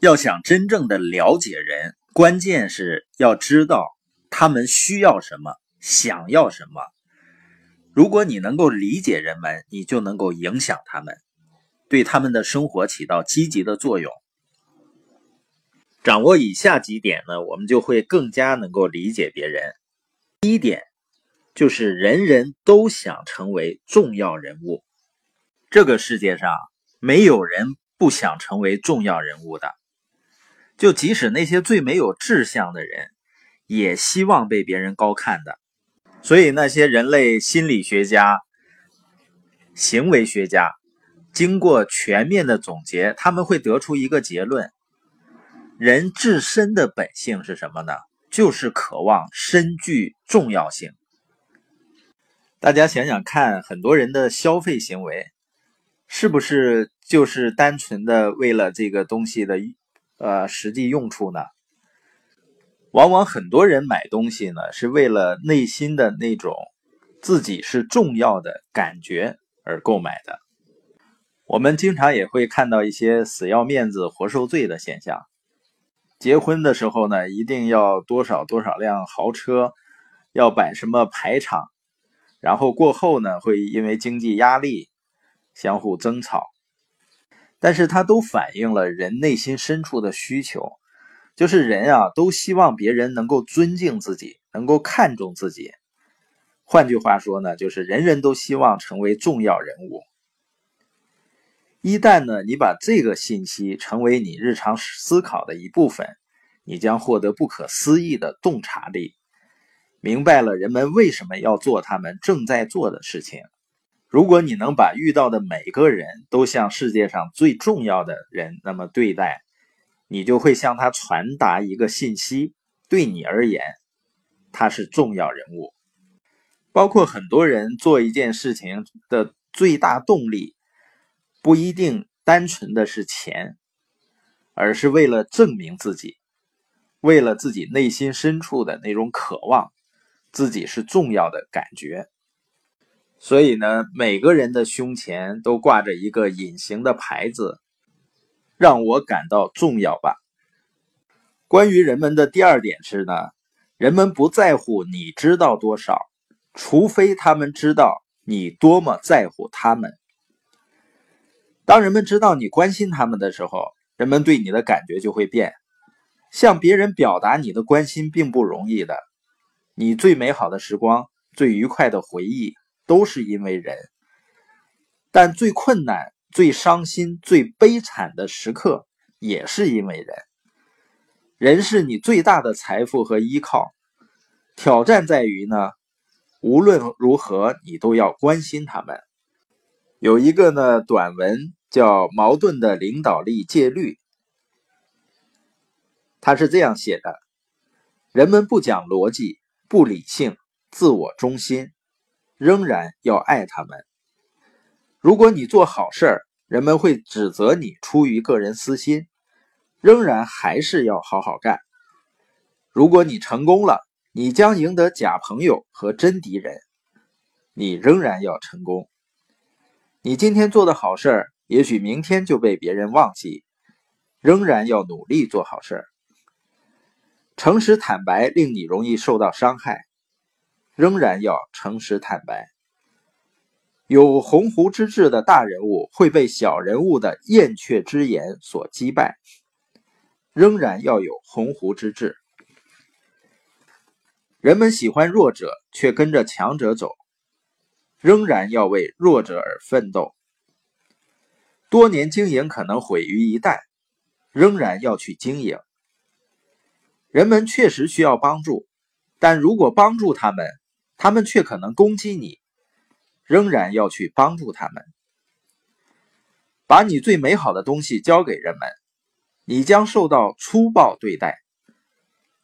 要想真正的了解人，关键是要知道他们需要什么，想要什么。如果你能够理解人们，你就能够影响他们，对他们的生活起到积极的作用。掌握以下几点呢，我们就会更加能够理解别人。第一点就是人人都想成为重要人物，这个世界上没有人不想成为重要人物的。就即使那些最没有志向的人，也希望被别人高看的。所以那些人类心理学家、行为学家，经过全面的总结，他们会得出一个结论：人自身的本性是什么呢？就是渴望身具重要性。大家想想看，很多人的消费行为，是不是就是单纯的为了这个东西的？呃，实际用处呢？往往很多人买东西呢，是为了内心的那种自己是重要的感觉而购买的。我们经常也会看到一些死要面子活受罪的现象。结婚的时候呢，一定要多少多少辆豪车，要摆什么排场，然后过后呢，会因为经济压力相互争吵。但是它都反映了人内心深处的需求，就是人啊都希望别人能够尊敬自己，能够看重自己。换句话说呢，就是人人都希望成为重要人物。一旦呢你把这个信息成为你日常思考的一部分，你将获得不可思议的洞察力，明白了人们为什么要做他们正在做的事情。如果你能把遇到的每个人都像世界上最重要的人那么对待，你就会向他传达一个信息：对你而言，他是重要人物。包括很多人做一件事情的最大动力，不一定单纯的是钱，而是为了证明自己，为了自己内心深处的那种渴望，自己是重要的感觉。所以呢，每个人的胸前都挂着一个隐形的牌子，让我感到重要吧。关于人们的第二点是呢，人们不在乎你知道多少，除非他们知道你多么在乎他们。当人们知道你关心他们的时候，人们对你的感觉就会变。向别人表达你的关心并不容易的，你最美好的时光，最愉快的回忆。都是因为人，但最困难、最伤心、最悲惨的时刻也是因为人。人是你最大的财富和依靠。挑战在于呢，无论如何你都要关心他们。有一个呢短文叫《矛盾的领导力戒律》，他是这样写的：人们不讲逻辑、不理性、自我中心。仍然要爱他们。如果你做好事儿，人们会指责你出于个人私心，仍然还是要好好干。如果你成功了，你将赢得假朋友和真敌人，你仍然要成功。你今天做的好事儿，也许明天就被别人忘记，仍然要努力做好事儿。诚实坦白令你容易受到伤害。仍然要诚实坦白。有鸿鹄之志的大人物会被小人物的燕雀之言所击败。仍然要有鸿鹄之志。人们喜欢弱者，却跟着强者走。仍然要为弱者而奋斗。多年经营可能毁于一旦，仍然要去经营。人们确实需要帮助，但如果帮助他们，他们却可能攻击你，仍然要去帮助他们。把你最美好的东西交给人们，你将受到粗暴对待，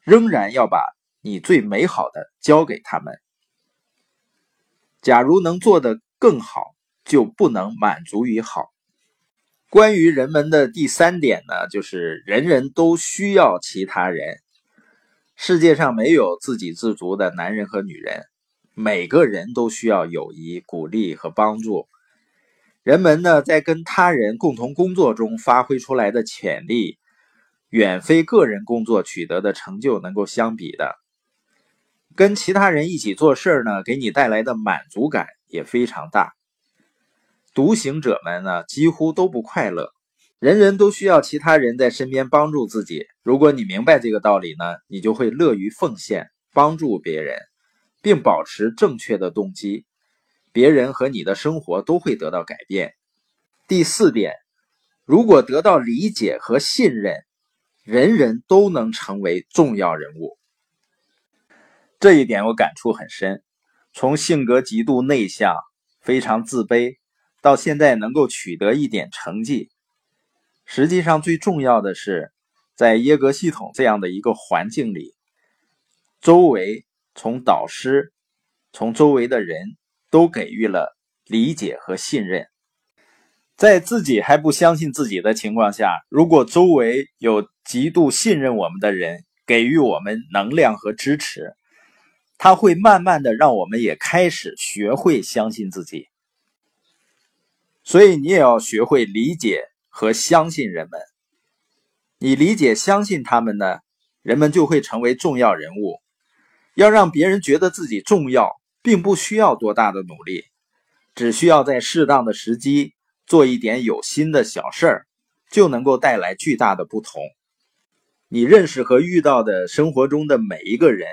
仍然要把你最美好的交给他们。假如能做得更好，就不能满足于好。关于人们的第三点呢，就是人人都需要其他人。世界上没有自给自足的男人和女人。每个人都需要友谊、鼓励和帮助。人们呢，在跟他人共同工作中发挥出来的潜力，远非个人工作取得的成就能够相比的。跟其他人一起做事呢，给你带来的满足感也非常大。独行者们呢，几乎都不快乐。人人都需要其他人在身边帮助自己。如果你明白这个道理呢，你就会乐于奉献，帮助别人，并保持正确的动机。别人和你的生活都会得到改变。第四点，如果得到理解和信任，人人都能成为重要人物。这一点我感触很深。从性格极度内向、非常自卑，到现在能够取得一点成绩，实际上最重要的是，在耶格系统这样的一个环境里，周围从导师、从周围的人都给予了理解和信任。在自己还不相信自己的情况下，如果周围有极度信任我们的人，给予我们能量和支持。他会慢慢的让我们也开始学会相信自己，所以你也要学会理解和相信人们。你理解、相信他们呢，人们就会成为重要人物。要让别人觉得自己重要，并不需要多大的努力，只需要在适当的时机做一点有心的小事儿，就能够带来巨大的不同。你认识和遇到的生活中的每一个人。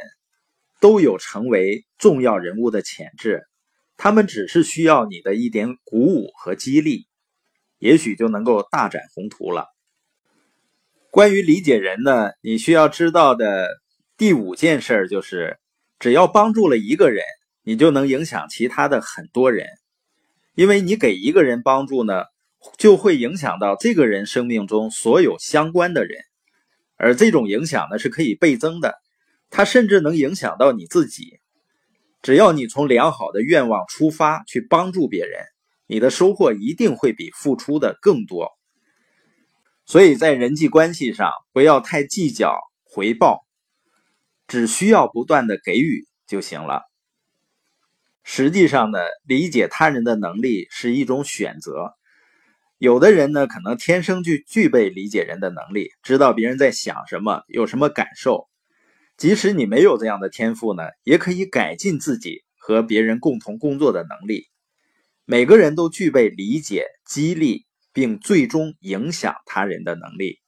都有成为重要人物的潜质，他们只是需要你的一点鼓舞和激励，也许就能够大展宏图了。关于理解人呢，你需要知道的第五件事儿就是，只要帮助了一个人，你就能影响其他的很多人，因为你给一个人帮助呢，就会影响到这个人生命中所有相关的人，而这种影响呢是可以倍增的。它甚至能影响到你自己。只要你从良好的愿望出发去帮助别人，你的收获一定会比付出的更多。所以在人际关系上，不要太计较回报，只需要不断的给予就行了。实际上呢，理解他人的能力是一种选择。有的人呢，可能天生就具备理解人的能力，知道别人在想什么，有什么感受。即使你没有这样的天赋呢，也可以改进自己和别人共同工作的能力。每个人都具备理解、激励并最终影响他人的能力。